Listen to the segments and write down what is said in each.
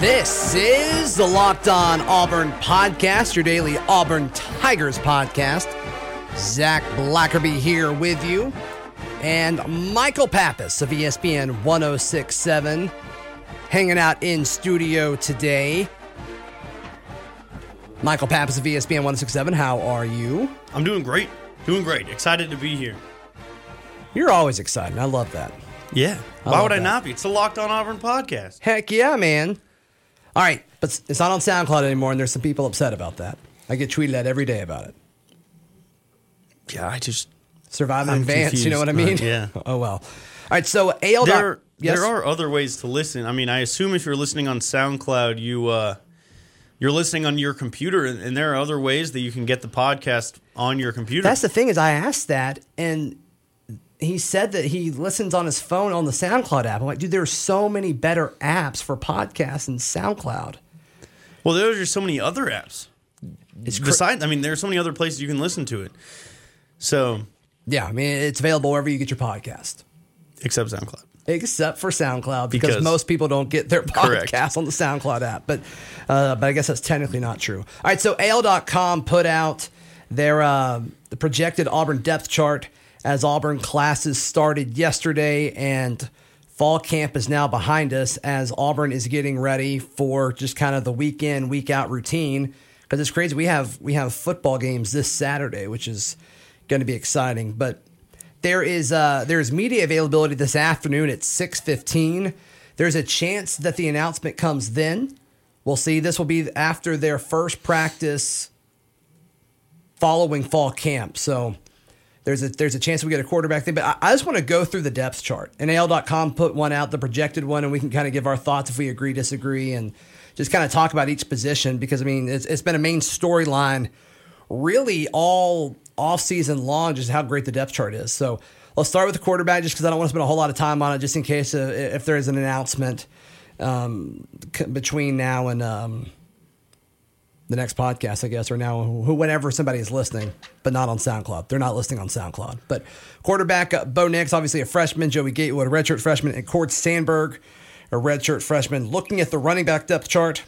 This is the Locked On Auburn podcast, your daily Auburn Tigers podcast. Zac Blackerby here with you, and Michael Pappas of ESPN 1067 hanging out in studio today. Michael Pappas of ESPN 1067, how are you? I'm doing great. Doing great. Excited to be here. You're always excited. I love that. Yeah. I Why would I that. not be? It's the Locked On Auburn podcast. Heck yeah, man. All right, but it's not on SoundCloud anymore, and there's some people upset about that. I get tweeted at every day about it. Yeah, I just Survive in I'm advance, you know what I mean? Uh, yeah. Oh well. All right, so AL. there yes? there are other ways to listen. I mean, I assume if you're listening on SoundCloud, you uh you're listening on your computer, and, and there are other ways that you can get the podcast on your computer. That's the thing is, I asked that, and he said that he listens on his phone on the SoundCloud app. I'm like, dude, there are so many better apps for podcasts than SoundCloud. well, there's just so many other apps. It's cra- Besides, I mean, there are so many other places you can listen to it. So, yeah, I mean, it's available wherever you get your podcast. except SoundCloud. except for SoundCloud because, Because- most people don't get their Correct. podcast on the SoundCloud app. But uh, but I guess that's technically not true. All right, so AL.com put out their uh, the projected Auburn depth chart as Auburn classes started yesterday and fall camp is now behind us as Auburn is getting ready for just kind of the week in week out routine because it's crazy we have we have football games this Saturday which is going to be exciting but there is uh, there is media availability this afternoon at six fifteen. There's a chance that the announcement comes then. We'll see. This will be after their first practice following fall camp. So there's a there's a chance we get a quarterback thing. But I, I just want to go through the depth chart. And AL.com put one out, the projected one, and we can kind of give our thoughts if we agree, disagree, and just kind of talk about each position because I mean it's, it's been a main storyline really all off season long, just how great the depth chart is. So let's start with the quarterback, just because I don't want to spend a whole lot of time on it, just in case uh, if there is an announcement um, c- between now and um, the next podcast, I guess, or now who, whenever somebody is listening, but not on SoundCloud. They're not listening on SoundCloud. But quarterback uh, Bo Nix, obviously a freshman. Joey Gatewood, a redshirt freshman, and Cord Sandberg, a redshirt freshman. Looking at the running back depth chart,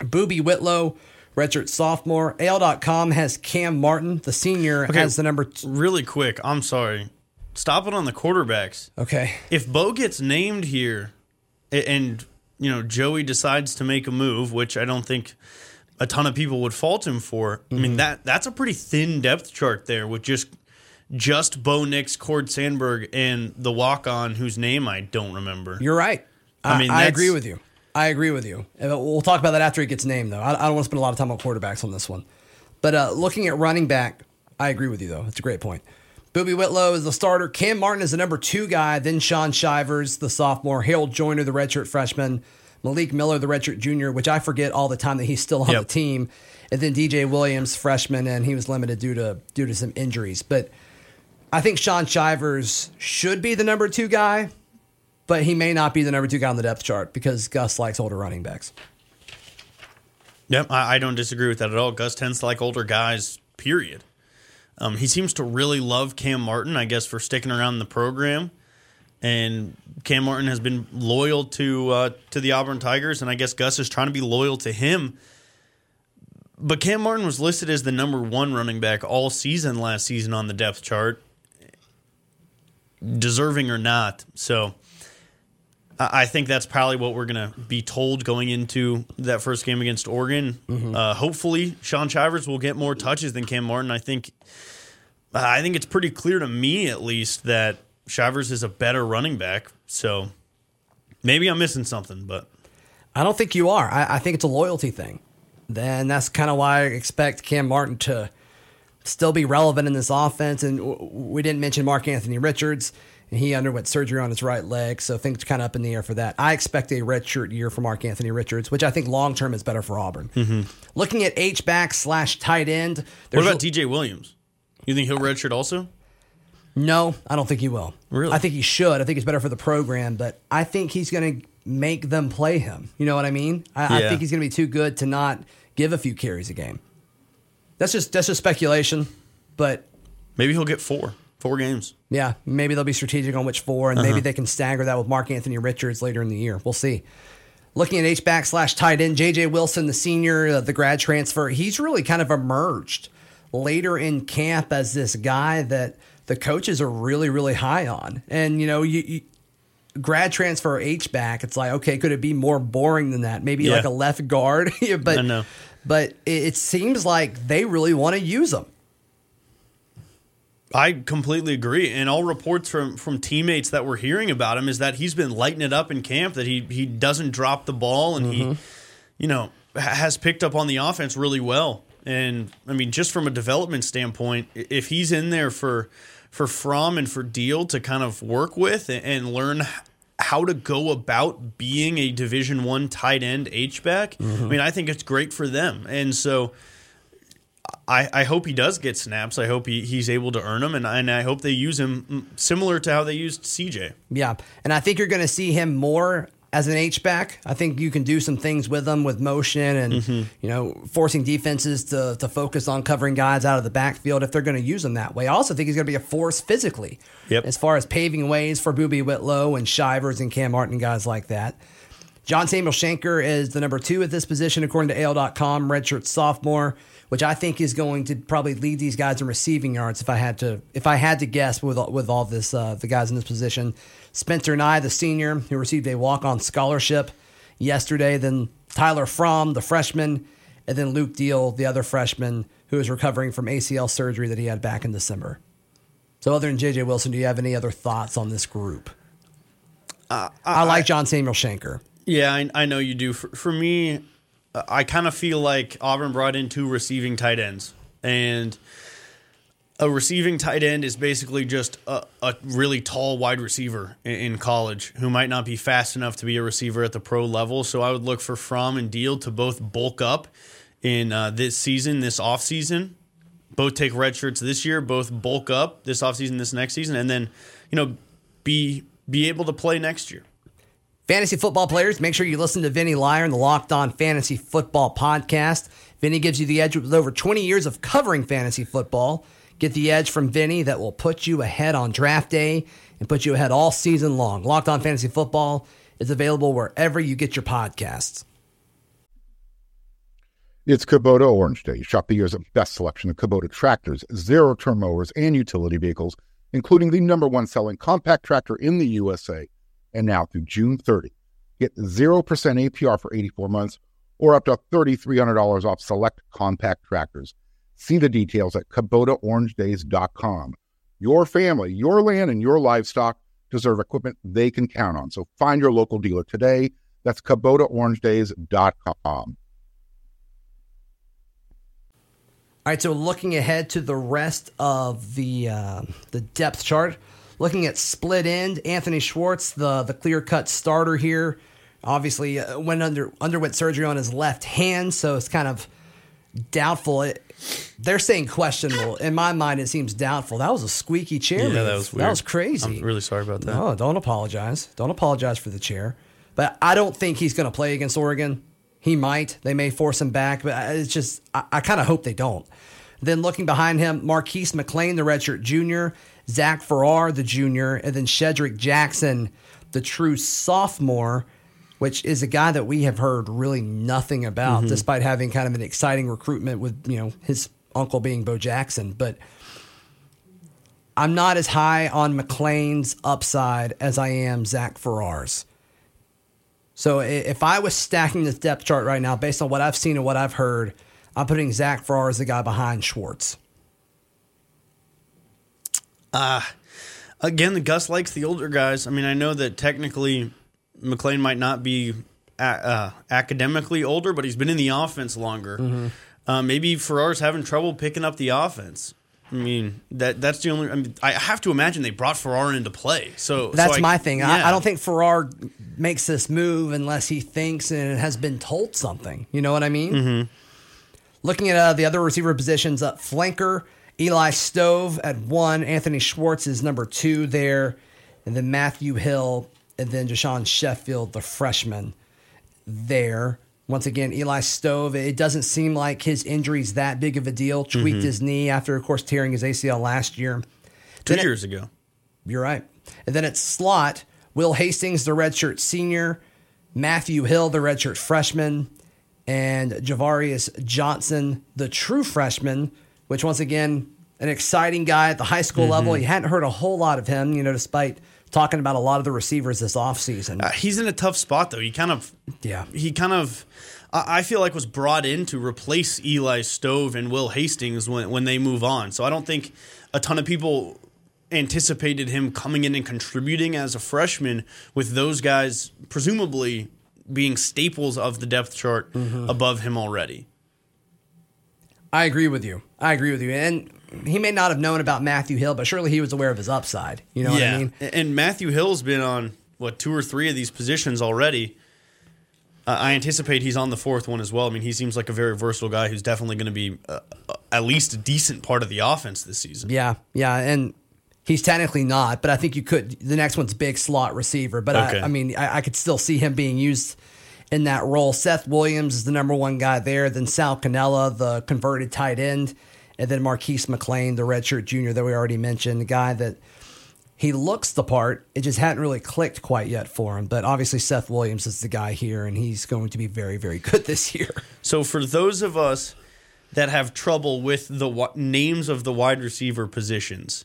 Boobee Whitlow, redshirt sophomore. AL.com has Cam Martin, the senior, Okay. has the number. T- Really quick, I'm sorry. Stop it on the quarterbacks. okay. if Bo gets named here and you know Joey decides to make a move, which I don't think a ton of people would fault him for. I Mm-hmm. mean that that's a pretty thin depth chart there with just just Bo Nix, Cord Sandberg, and the walk on whose name I don't remember. You're right. I, I mean, I agree with you. I agree with you. We'll talk about that after he gets named, though. I, I don't want to spend a lot of time on quarterbacks on this one. But uh, looking at running back, I agree with you, though. It's a great point. Boobee Whitlow is the starter. Cam Martin is the number two guy. Then Shaun Shivers, the sophomore. Harold Joiner, the redshirt freshman. Malik Miller, the redshirt junior, which I forget all the time that he's still on Yep. the team. And then DJ Williams, freshman, and he was limited due to due to some injuries. But I think Shaun Shivers should be the number two guy, but he may not be the number two guy on the depth chart because Gus likes older running backs. Yep, I, I don't disagree with that at all. Gus tends to like older guys. Period. Um, he seems to really love Cam Martin, I guess, for sticking around in the program. And Cam Martin has been loyal to uh, to the Auburn Tigers, and I guess Gus is trying to be loyal to him. But Cam Martin was listed as the number one running back all season last season on the depth chart, deserving or not. So I think that's probably what we're going to be told going into that first game against Oregon. Uh, hopefully, Shaun Shivers will get more touches than Cam Martin. I think, I think it's pretty clear to me, at least, that Shivers is a better running back. So maybe I'm missing something, but I don't think you are. I, I think it's a loyalty thing. Then that's kind of why I expect Cam Martin to still be relevant in this offense. And w- we didn't mention Mark Anthony Richards, and he underwent surgery on his right leg, so things kind of up in the air for that. I expect a redshirt year for Mark Anthony Richards, which I think long term is better for Auburn. Mm-hmm. Looking at H back slash tight end, What about DJ Williams? You think he'll redshirt also? No, I don't think he will. Really? I think he should. I think it's better for the program, but I think he's going to make them play him. You know what I mean? I, I think he's going to be too good to not give a few carries a game. That's just that's just speculation, but Maybe he'll get four, four games. yeah, maybe they'll be strategic on which four, and maybe they can stagger that with Mark Anthony Richards later in the year. We'll see. Looking at H back slash tight end, JJ Wilson, the senior, uh, the grad transfer, he's really kind of emerged later in camp as this guy that the coaches are really, really high on. And, you know, you, you grad transfer H back, it's like, okay, could it be more boring than that? Maybe Yeah. like a left guard, but I know. but it, it seems like they really want to use him. I completely agree. And all reports from from teammates that we're hearing about him is that he's been lighting it up in camp. That he he doesn't drop the ball, and he, mm-hmm. you know, has picked up on the offense really well. And I mean, just from a development standpoint, if he's in there for for Fromm and for Deal to kind of work with and, learn how to go about being a Division One tight end H back, I mean, I think it's great for them. And so. I, I hope he does get snaps. I hope he, he's able to earn them, and, and I hope they use him mm, similar to how they used CJ. Yeah, and I think you're going to see him more as an H back. I think you can do some things with him with motion and Mm-hmm. you know forcing defenses to to focus on covering guys out of the backfield if they're going to use him that way. I also think he's going to be a force physically, Yep. as far as paving ways for Boobee Whitlow and Shivers and Cam Martin and guys like that. John Samuel Shenker is the number two at this position, according to AL.com, redshirt sophomore, which I think is going to probably lead these guys in receiving yards. If I had to, if I had to guess with all- with all this, uh, the guys in this position, Spencer Nigh, the senior, who received a walk on scholarship yesterday, then Tyler Fromm, the freshman, and then Luke Deal, the other freshman, who is recovering from ACL surgery that he had back in December. So, other than JJ Wilson, do you have any other thoughts on this group? I, like John Samuel Shenker. Yeah, I, I know you do. For, for me, uh, I kind of feel like Auburn brought in two receiving tight ends, and a receiving tight end is basically just a, a really tall wide receiver in, in college who might not be fast enough to be a receiver at the pro level. So I would look for Fromm and Deal to both bulk up in uh, this season, this offseason. Both take red shirts this year, both bulk up this offseason, this next season, and then, you know, be be able to play next year. Fantasy football players, make sure you listen to Vinny Iyer and the Locked On Fantasy Football podcast. Vinny gives you the edge with over 20 years of covering fantasy football. Get the edge from Vinny that will put you ahead on draft day and put you ahead all season long. Locked On Fantasy Football is available wherever you get your podcasts. It's Kubota Orange Day. Shop the year's best selection of Kubota tractors, zero turn mowers, and utility vehicles, including the number one selling compact tractor in the USA. And now through June 30, get 0% APR for 84 months or up to $3,300 off select compact tractors. See the details at KubotaOrangeDays.com. Your family, your land, and your livestock deserve equipment they can count on. So find your local dealer today. That's KubotaOrangeDays.com. All right, so looking ahead to the rest of the uh, the depth chart, looking at split end, Anthony Schwartz, the the clear cut starter here, obviously uh, went under underwent surgery on his left hand, so it's kind of doubtful. They're saying questionable. In my mind, it seems doubtful. That was a squeaky chair. Yeah, move. that was weird. That was crazy. I'm really sorry about that. No, don't apologize. Don't apologize for the chair. But I don't think he's going to play against Oregon. He might. They may force him back, but it's just, I, I kind of hope they don't. Then looking behind him, Marquis McClain, the redshirt junior, Zach Farrar, the junior, and then Shedrick Jackson, the true sophomore, which is a guy that we have heard really nothing about, mm-hmm. despite having kind of an exciting recruitment with, you know, his uncle being Bo Jackson. But I'm not as high on McClain's upside as I am Zach Farrar's. So if I was stacking this depth chart right now, based on what I've seen and what I've heard, I'm putting Zach Farrar as the guy behind Schwartz. Ah, again, the Gus likes the older guys. I mean, I know that technically McClain might not be a- uh, academically older, but he's been in the offense longer. Mm-hmm. Uh, maybe Farrar's having trouble picking up the offense. I mean that that's the only. I mean, I have to imagine they brought Farrar into play. So so That's I- my thing. I, yeah. I don't think Farrar makes this move unless he thinks and has been told something. You know what I mean? Mm-hmm. Looking at uh, the other receiver positions, up flanker Eli Stove at one, Anthony Schwartz is number two there, and then Matthew Hill, and then Jashawn Sheffield, the freshman, there. Once again, Eli Stove. It doesn't seem like his injury's that big of a deal. Tweaked Mm-hmm. his knee after, of course, tearing his ACL last year. two Then it- years ago. you're right. And then at slot, Will Hastings, the redshirt senior, Matthew Hill, the redshirt freshman, and Javarius Johnson, the true freshman, which once again, an exciting guy at the high school level. You hadn't heard a whole lot of him, you know, despite talking about a lot of the receivers this offseason. Uh, he's in a tough spot though. He kind of Yeah. He kind of I feel like was brought in to replace Eli Stove and Will Hastings when when they move on. So I don't think a ton of people anticipated him coming in and contributing as a freshman with those guys presumably being staples of the depth chart Mm-hmm. above him already. I agree with you. I agree with you. And he may not have known about Matthew Hill, but surely he was aware of his upside. You know what I mean? And Matthew Hill's been on what two or three of these positions already. Uh, I anticipate he's on the fourth one as well. I mean, he seems like a very versatile guy who's definitely going to be uh, uh, at least a decent part of the offense this season. Yeah, yeah, and he's technically not, but I think you could. The next one's big slot receiver, but Okay. I, I mean, I, I could still see him being used in that role. Seth Williams is the number one guy there. Then Sal Cannella, the converted tight end, and then Marquis McClain, the redshirt junior that we already mentioned, the guy that he looks the part. It just hadn't really clicked quite yet for him. But obviously, Seth Williams is the guy here, and he's going to be very, very good this year. So for those of us that have trouble with the wi- names of the wide receiver positions,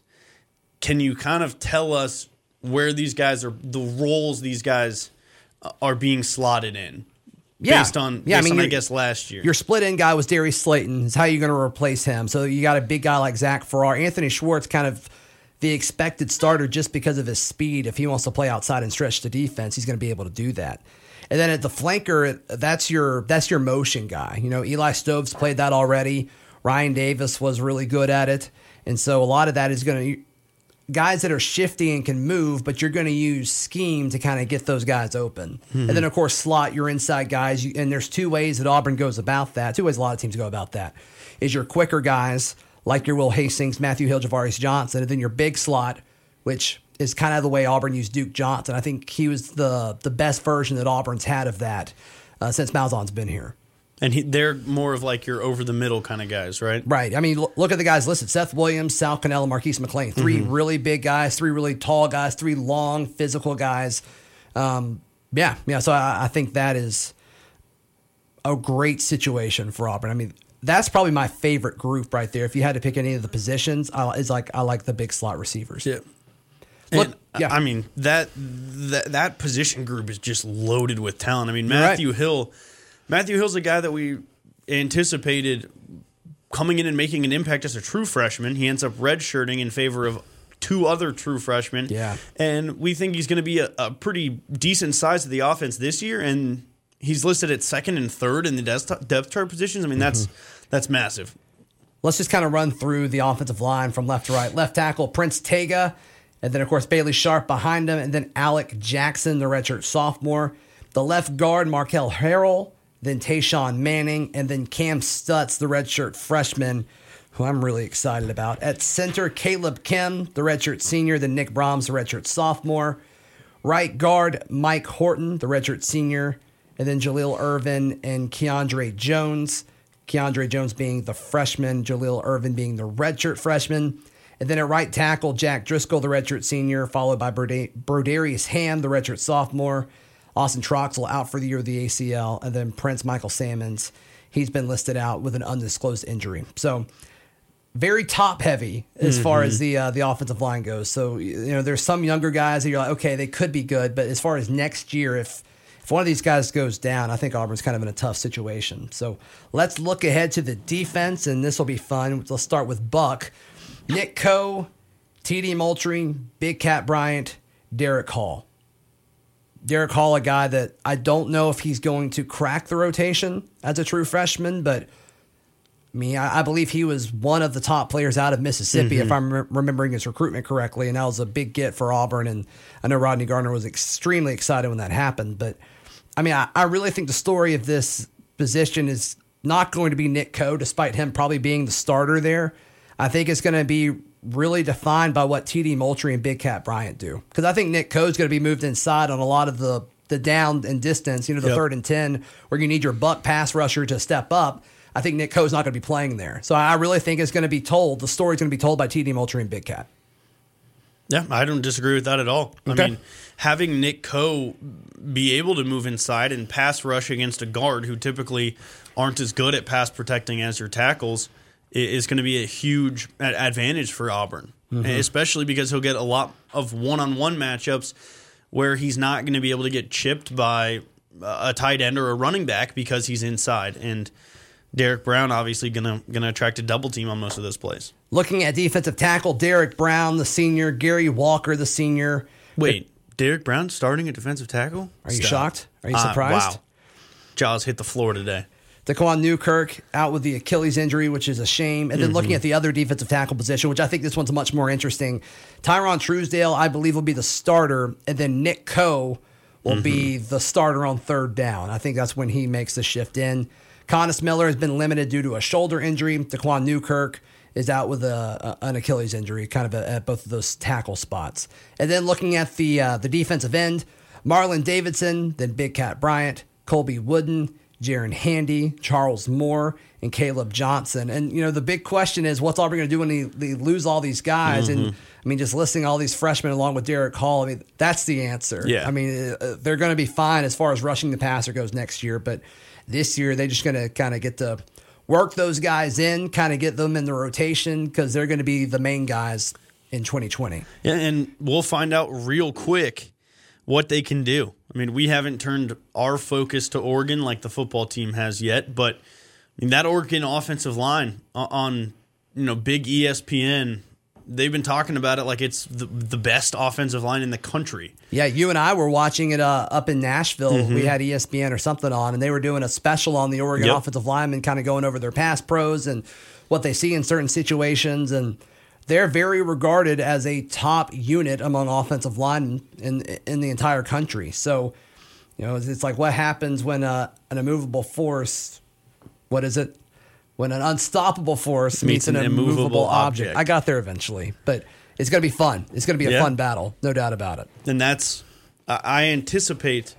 can you kind of tell us where these guys are, the roles these guys Uh, are being slotted in? Yeah. Based on, Yeah, I mean, on, I guess, last year. Your split end guy was Darius Slayton. Is how you're going to replace him. So you got a big guy like Zach Farrar. Anthony Schwartz, kind of the expected starter just because of his speed. If he wants to play outside and stretch the defense, he's going to be able to do that. And then at the flanker, that's your that's your motion guy. You know, Eli Stoves played that already. Ryan Davis was really good at it, and so a lot of that is going to guys that are shifty and can move, but you're going to use scheme to kind of get those guys open. And then, of course, slot your inside guys. You, and there's two ways that Auburn goes about that. Two ways a lot of teams go about that is your quicker guys, like your Will Hastings, Matthew Hill, Javarius Johnson, and then your big slot, which is kind of the way Auburn used Duke Johnson. I think he was the the best version that Auburn's had of that uh, since Malzahn's been here. And he, they're more of like your over the middle kind of guys, right? Right. I mean, l- look at the guys listed: Seth Williams, Sal Cannella, Marquis McClain. 3 really big guys, three really tall guys, three long physical guys. Um, yeah, yeah. So I, I think that is a great situation for Auburn. I mean, that's probably my favorite group right there. If you had to pick any of the positions, I, is like I like the big slot receivers. Yeah. Look- And, yeah. I mean that, that that position group is just loaded with talent. I mean right. Matthew Hill, Matthew Hill's a guy that we anticipated coming in and making an impact as a true freshman. He ends up redshirting in favor of two other true freshmen. Yeah. and we think he's going to be a, a pretty decent size of the offense this year. And he's listed at second and third in the depth depth chart positions. I mean that's mm-hmm. that's massive. Let's just kind of run through the offensive line from left to right. Left tackle, Prince Tega. And then, of course, Bailey Sharp behind him. And then Alec Jackson, the redshirt sophomore. The left guard, Marquel Harrell. Then Tashawn Manning. And then Cam Stutz, the redshirt freshman, who I'm really excited about. At center, Kaleb Kim, the redshirt senior. Then Nick Brahms, the redshirt sophomore. Right guard, Mike Horton, the redshirt senior. And then Jalil Irvin and Keiondre Jones. Keiondre Jones being the freshman, Jalil Irvin being the redshirt freshman. And then at right tackle, Jack Driscoll, the redshirt senior, followed by Brodarious Hamm, the redshirt sophomore. Austin Troxell out for the year with the ACL. And then Prince Michael Sammons, he's been listed out with an undisclosed injury. So very top heavy as far as the uh, the offensive line goes. So you know, there's some younger guys that you're like, okay, they could be good, but as far as next year, if if one of these guys goes down, I think Auburn's kind of in a tough situation. So let's look ahead to the defense, and this will be fun. Let's start with Buck, Nick Coe, T.D. Moultry, Big Cat Bryant, Derick Hall. Derick Hall, a guy that I don't know if he's going to crack the rotation as a true freshman, but I mean, I, I believe he was one of the top players out of Mississippi, if mm-hmm. I'm re- remembering his recruitment correctly, and that was a big get for Auburn. And I know Rodney Garner was extremely excited when that happened, but I mean, I, I really think the story of this position is not going to be Nick Coe, despite him probably being the starter there. I think it's going to be really defined by what TD Moultry and Big Cat Bryant do. Because I think Nick Coe is going to be moved inside on a lot of the the down and distance, you know, the Yep. third and 10, where you need your buck pass rusher to step up. I think Nick Coe's not going to be playing there. So I really think it's going to be told, the story's going to be told by TD Moultry and Big Cat. Yeah, I don't disagree with that at all. Okay. I mean, having Nick Coe be able to move inside and pass rush against a guard who typically aren't as good at pass protecting as your tackles is going to be a huge advantage for Auburn, especially because he'll get a lot of one-on-one matchups where he's not going to be able to get chipped by a tight end or a running back because he's inside and. Derrick Brown obviously gonna gonna attract a double team on most of those plays. Looking at defensive tackle, Derrick Brown, the senior, Gary Walker, the senior. Wait, Derrick Brown starting at defensive tackle? Are you Stop. shocked? Are you Uh, surprised? wow. Jaws hit the floor today. Daquan Newkirk out with the Achilles injury, which is a shame. And then looking at the other defensive tackle position, which I think this one's much more interesting. Tyrone Truesdell, I believe, will be the starter, and then Nick Coe will be the starter on third down. I think that's when he makes the shift in. Coynis Miller has been limited due to a shoulder injury. Daquan Newkirk is out with a, a- an Achilles injury, kind of at both of those tackle spots. And then looking at the uh, the defensive end, Marlon Davidson, then Big Cat Bryant, Colby Wooden, Jaren Handy, Charles Moore, and Caleb Johnson. And you know the big question is, what's Auburn going to do when they, they lose all these guys? And I mean, just listing all these freshmen along with Derick Hall. I mean, that's the answer. Yeah. I mean, uh, they're going to be fine as far as rushing the passer goes next year, but this year they're just going to kind of get to work those guys in, kind of get them in the rotation because they're going to be the main guys in 2020. Yeah, and we'll find out real quick what they can do. I mean, we haven't turned our focus to Oregon like the football team has yet, but I mean, that Oregon offensive line on you know big ESPN, they've been talking about it like it's the, the best offensive line in the country. Yeah, you and I were watching it uh, up in Nashville. We had ESPN or something on, and they were doing a special on the Oregon Yep. offensive linemen, kind of going over their pass pros and what they see in certain situations. And they're very regarded as a top unit among offensive linemen in in the entire country. So, you know, it's, it's like what happens when uh, an immovable force, what is it? When an unstoppable force meets, an, immovable, object. object. I got there eventually, but it's going to be fun. It's going to be a Yeah. fun battle, no doubt about it. and that's I I anticipate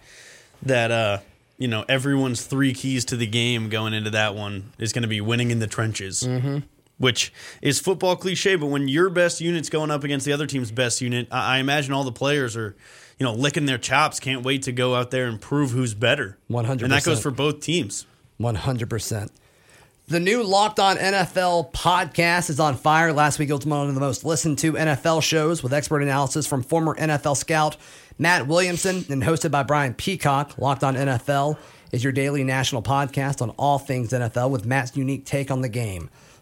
that uh you know everyone's three keys to the game going into that one is going to be winning in the trenches mm-hmm. Which is football cliche but when your best unit's going up against the other team's best unit I, I imagine all the players are you know licking their chops can't wait to go out there and prove who's better 100%. and that goes for both teams 100%. The new Locked On NFL podcast is on fire. Last week it was one of the most listened to NFL shows with expert analysis from former NFL scout Matt Williamson and hosted by Brian Peacock. Locked On NFL is your daily national podcast on all things NFL with Matt's unique take on the game.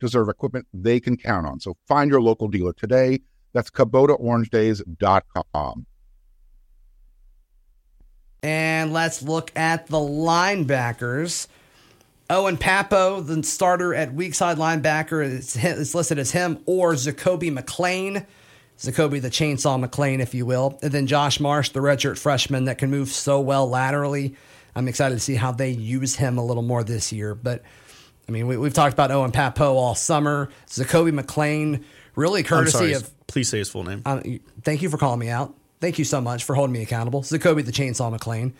deserve equipment they can count on. So find your local dealer today. That's KubotaOrangeDays.com. And let's look at the linebackers. Oh, Owen Pappoe, the starter at weak side linebacker, is, is listed as him or Zakoby McClain. Zakoby, the chainsaw McClain, if you will. And then Josh Marsh, the redshirt freshman that can move so well laterally. I'm excited to see how they use him a little more this year. But, I mean, we, we've talked about Owen Pappoe all summer. Zakoby McClain, really courtesy sorry of please say his full name um, thank you for calling me out. Thank you so much for holding me accountable. Zakoby the Chainsaw McClain.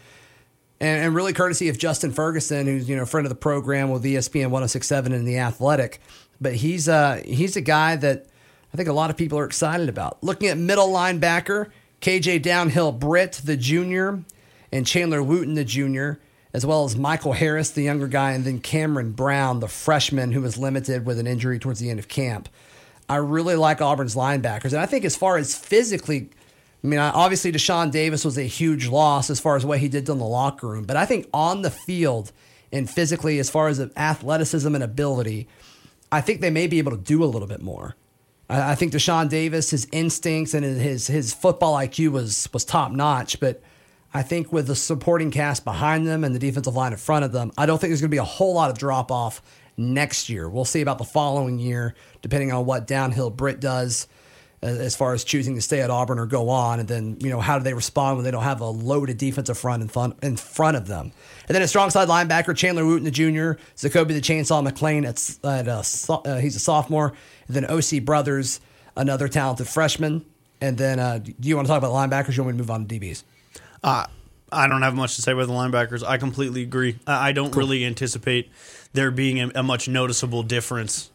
And, and really courtesy of Justin Ferguson, who's you know a friend of the program with ESPN 1067 and the Athletic. But he's uh he's a guy that I think a lot of people are excited about. Looking at middle linebacker, KJ Downhill Britt, the junior, and Chandler Wooten, the junior, as well as Michael Harris, the younger guy, and then Cameron Brown, the freshman who was limited with an injury towards the end of camp. I really like Auburn's linebackers. And I think as far as physically, I mean, obviously Deshaun Davis was a huge loss as far as what he did in the locker room. But I think on the field and physically, as far as athleticism and ability, I think they may be able to do a little bit more. I, think Deshaun Davis, his instincts and his his football IQ was was top notch, but I think with the supporting cast behind them and the defensive line in front of them, I don't think there's going to be a whole lot of drop off next year. We'll see about the following year, depending on what downhill Britt does uh, as far as choosing to stay at Auburn or go on, and then you know how do they respond when they don't have a loaded defensive front in front in front of them. And then a strong side linebacker Chandler Wooten the junior, Zakoby the Chainsaw McClain at, at uh, uh, he's a sophomore, and then OC Brothers, another talented freshman. And then uh, do you want to talk about linebackers? Or you want me to move on to DBs? Uh, I don't have much to say about the linebackers. I completely agree. I don't cool. really anticipate there being a, a much noticeable difference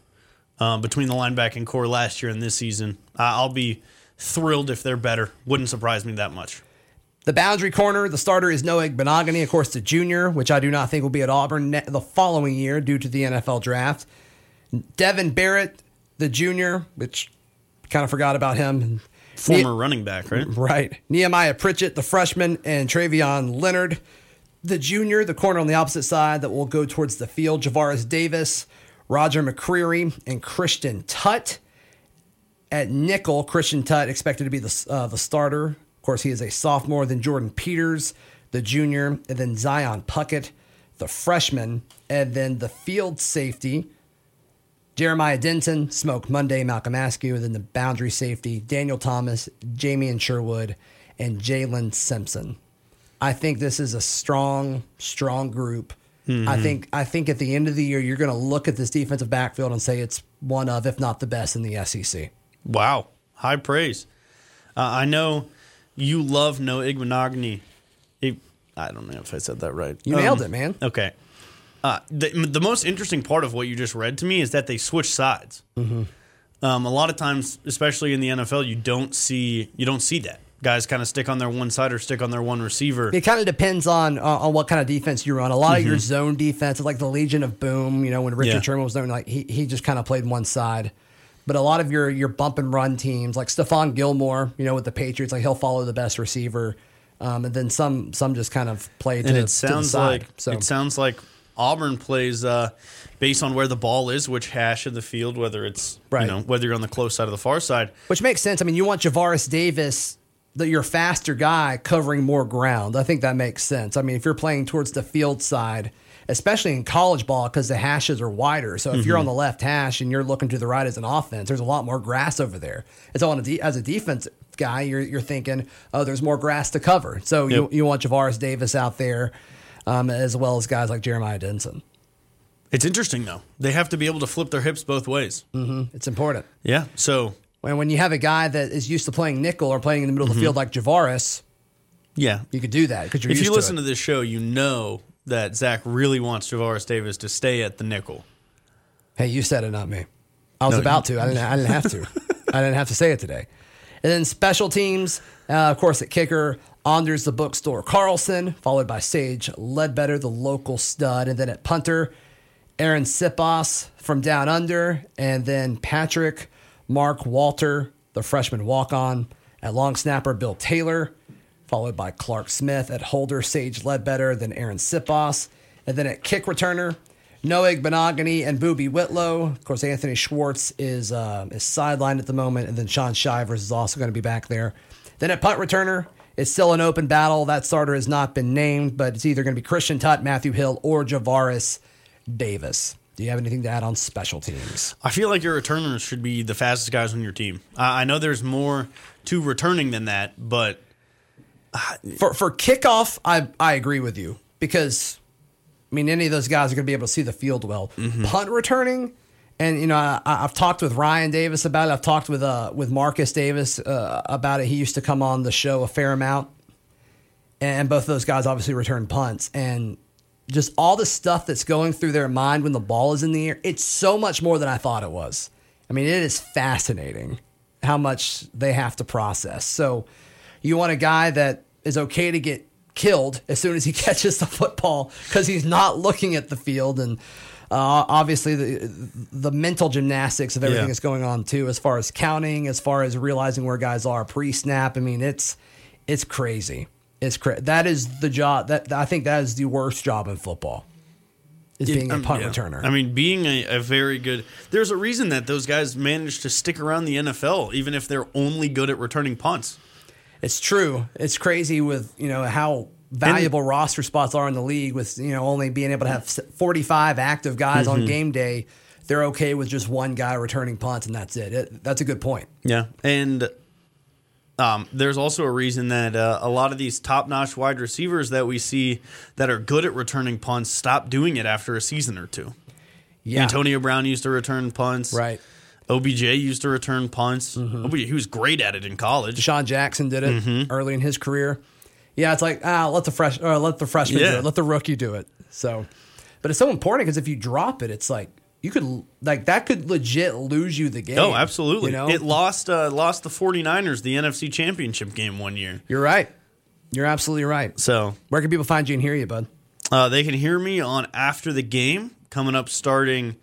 um, between the linebacking core last year and this season. Uh, I'll be thrilled if they're better. Wouldn't surprise me that much. The boundary corner, the starter is Noah Igbinoghene, of course, the junior, which I do not think will be at Auburn the following year due to the NFL draft. Devin Barrett, the junior, which kind of forgot about him. Former ne- running back, right? Right. Nehemiah Pritchett, the freshman, and Travion Leonard, the junior, the corner on the opposite side that will go towards the field. Javaris Davis, Roger McCreary, and Christian Tutt. At nickel, Christian Tutt expected to be the, uh, the starter. Of course, he is a sophomore. Then Jordyn Peters, the junior, and then Zion Puckett, the freshman, and then the field safety Jeremiah Dinson, Smoke Monday, Malcolm Askew, then the boundary safety, Daniel Thomas, Jamien Sherwood, and Jaylin Simpson. I think this is a strong, strong group. Mm-hmm. I think I think at the end of the year you're going to look at this defensive backfield and say it's one of, if not the best in the SEC. Wow, high praise. Uh, I know you love Noah Igbinoghene. I don't know if I said that right. You um, nailed it, man. Okay. Uh, the, the most interesting part of what you just read to me is that they switch sides. Mm-hmm. Um, a lot of times, especially in the NFL, you don't see you don't see that guys kind of stick on their one side or stick on their one receiver. It kind of depends on uh, on what kind of defense you run. A lot mm-hmm. of your zone defense, is like the Legion of Boom, you know, when Richard yeah. Sherman was there, like he he just kind of played one side. But a lot of your your bump and run teams, like Stephon Gilmore, you know, with the Patriots, like he'll follow the best receiver. Um, and then some some just kind of play to, and it sounds like so. it sounds like Auburn plays uh, based on where the ball is, which hash of the field, whether it's right. you know whether you're on the close side or the far side. Which makes sense. I mean, you want Javaris Davis, the, your faster guy, covering more ground. I think that makes sense. I mean, if you're playing towards the field side, especially in college ball, because the hashes are wider. So if mm-hmm. you're on the left hash and you're looking to the right as an offense, there's a lot more grass over there. It's on a de- as a defense guy, you're you're thinking, oh, there's more grass to cover. So yep. you you want Javaris Davis out there um, as well as guys like Jeremiah Dinson. It's interesting though; they have to be able to flip their hips both ways. Mm-hmm. It's important. Yeah. So when when you have a guy that is used to playing nickel or playing in the middle mm-hmm. of the field like Javaris, yeah, you could do that because you're. If you to listen it. to this show, you know that Zac really wants Javaris Davis to stay at the nickel. Hey, you said it, not me. I was no, about you, to. I didn't. I didn't have to. I didn't have to say it today. And then special teams, uh, of course, at kicker, Anders the bookstore Carlson, followed by Sage Ledbetter, the local stud. And then at punter, Arryn Siposs from down under. And then Patrick Mark Walter, the freshman walk on. At long snapper, Bill Taylor, followed by Clark Smith. At holder, Sage Ledbetter, then Arryn Siposs. And then at kick returner, Noah Igbinoghene and Boobee Whitlow. Of course, Anthony Schwartz is uh, is sidelined at the moment, and then Shaun Shivers is also going to be back there. Then at punt returner, it's still an open battle. That starter has not been named, but it's either going to be Christian Tutt, Matthew Hill, or Javaris Davis. Do you have anything to add on special teams? I feel like your returners should be the fastest guys on your team. I know there's more to returning than that, but for for kickoff, I I agree with you because I mean any of those guys are going to be able to see the field well. Mm-hmm. Punt returning, and you know, I, have talked with Ryan Davis about it. I've talked with uh, with Marcus Davis uh, about it. He used to come on the show a fair amount, and both of those guys obviously return punts. And just all the stuff that's going through their mind when the ball is in the air, it's so much more than I thought it was. I mean, it is fascinating how much they have to process. So, you want a guy that is okay to get killed as soon as he catches the football because he's not looking at the field and. Uh, obviously, the the mental gymnastics of everything Yeah. that's going on too, as far as counting, as far as realizing where guys are pre-snap. I mean, it's it's crazy. It's cra- that is the job that I think that is the worst job in football. Is being a Um, punt yeah. returner. I mean, being a, a very good. There's a reason that those guys manage to stick around the NFL, even if they're only good at returning punts. It's true. It's crazy with you know how valuable roster spots are in the league with you know only being able to have 45 active guys Mm-hmm. on game day. They're okay with just one guy returning punts and that's it. it that's a good point. Yeah, and um, there's also a reason that uh, a lot of these top-notch wide receivers that we see that are good at returning punts stop doing it after a season or two. Yeah. Antonio Brown used to return punts. Right. OBJ used to return punts. Mm-hmm. OBJ, he was great at it in college. DeSean Jackson did it Mm-hmm. early in his career. Yeah, it's like ah, let the fresh or let the freshman Yeah. do it, let the rookie do it. So, but it's so important because if you drop it, it's like you could like that could legit lose you the game. Oh, absolutely. You know, It lost uh, lost the 49ers the NFC Championship game one year. you're right. You're absolutely right. So Where can people find you and hear you, bud? uh, they can hear me on After the Game coming up starting,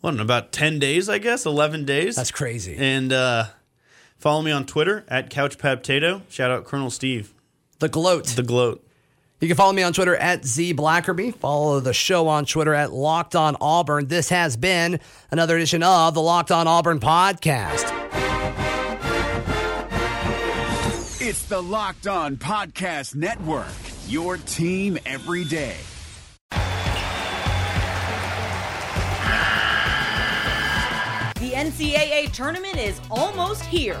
what, in about 10 days, I guess? 11 days? That's crazy. And uh, follow me on Twitter at CouchPaptato. Shout out Colonel Steve, The gloat. the gloat. You can follow me on Twitter at Z Blackerby. Follow the show on Twitter at Locked On Auburn. This has been another edition of the Locked On Auburn podcast. It's the Locked On Podcast Network, your team every day. The NCAA tournament is almost here,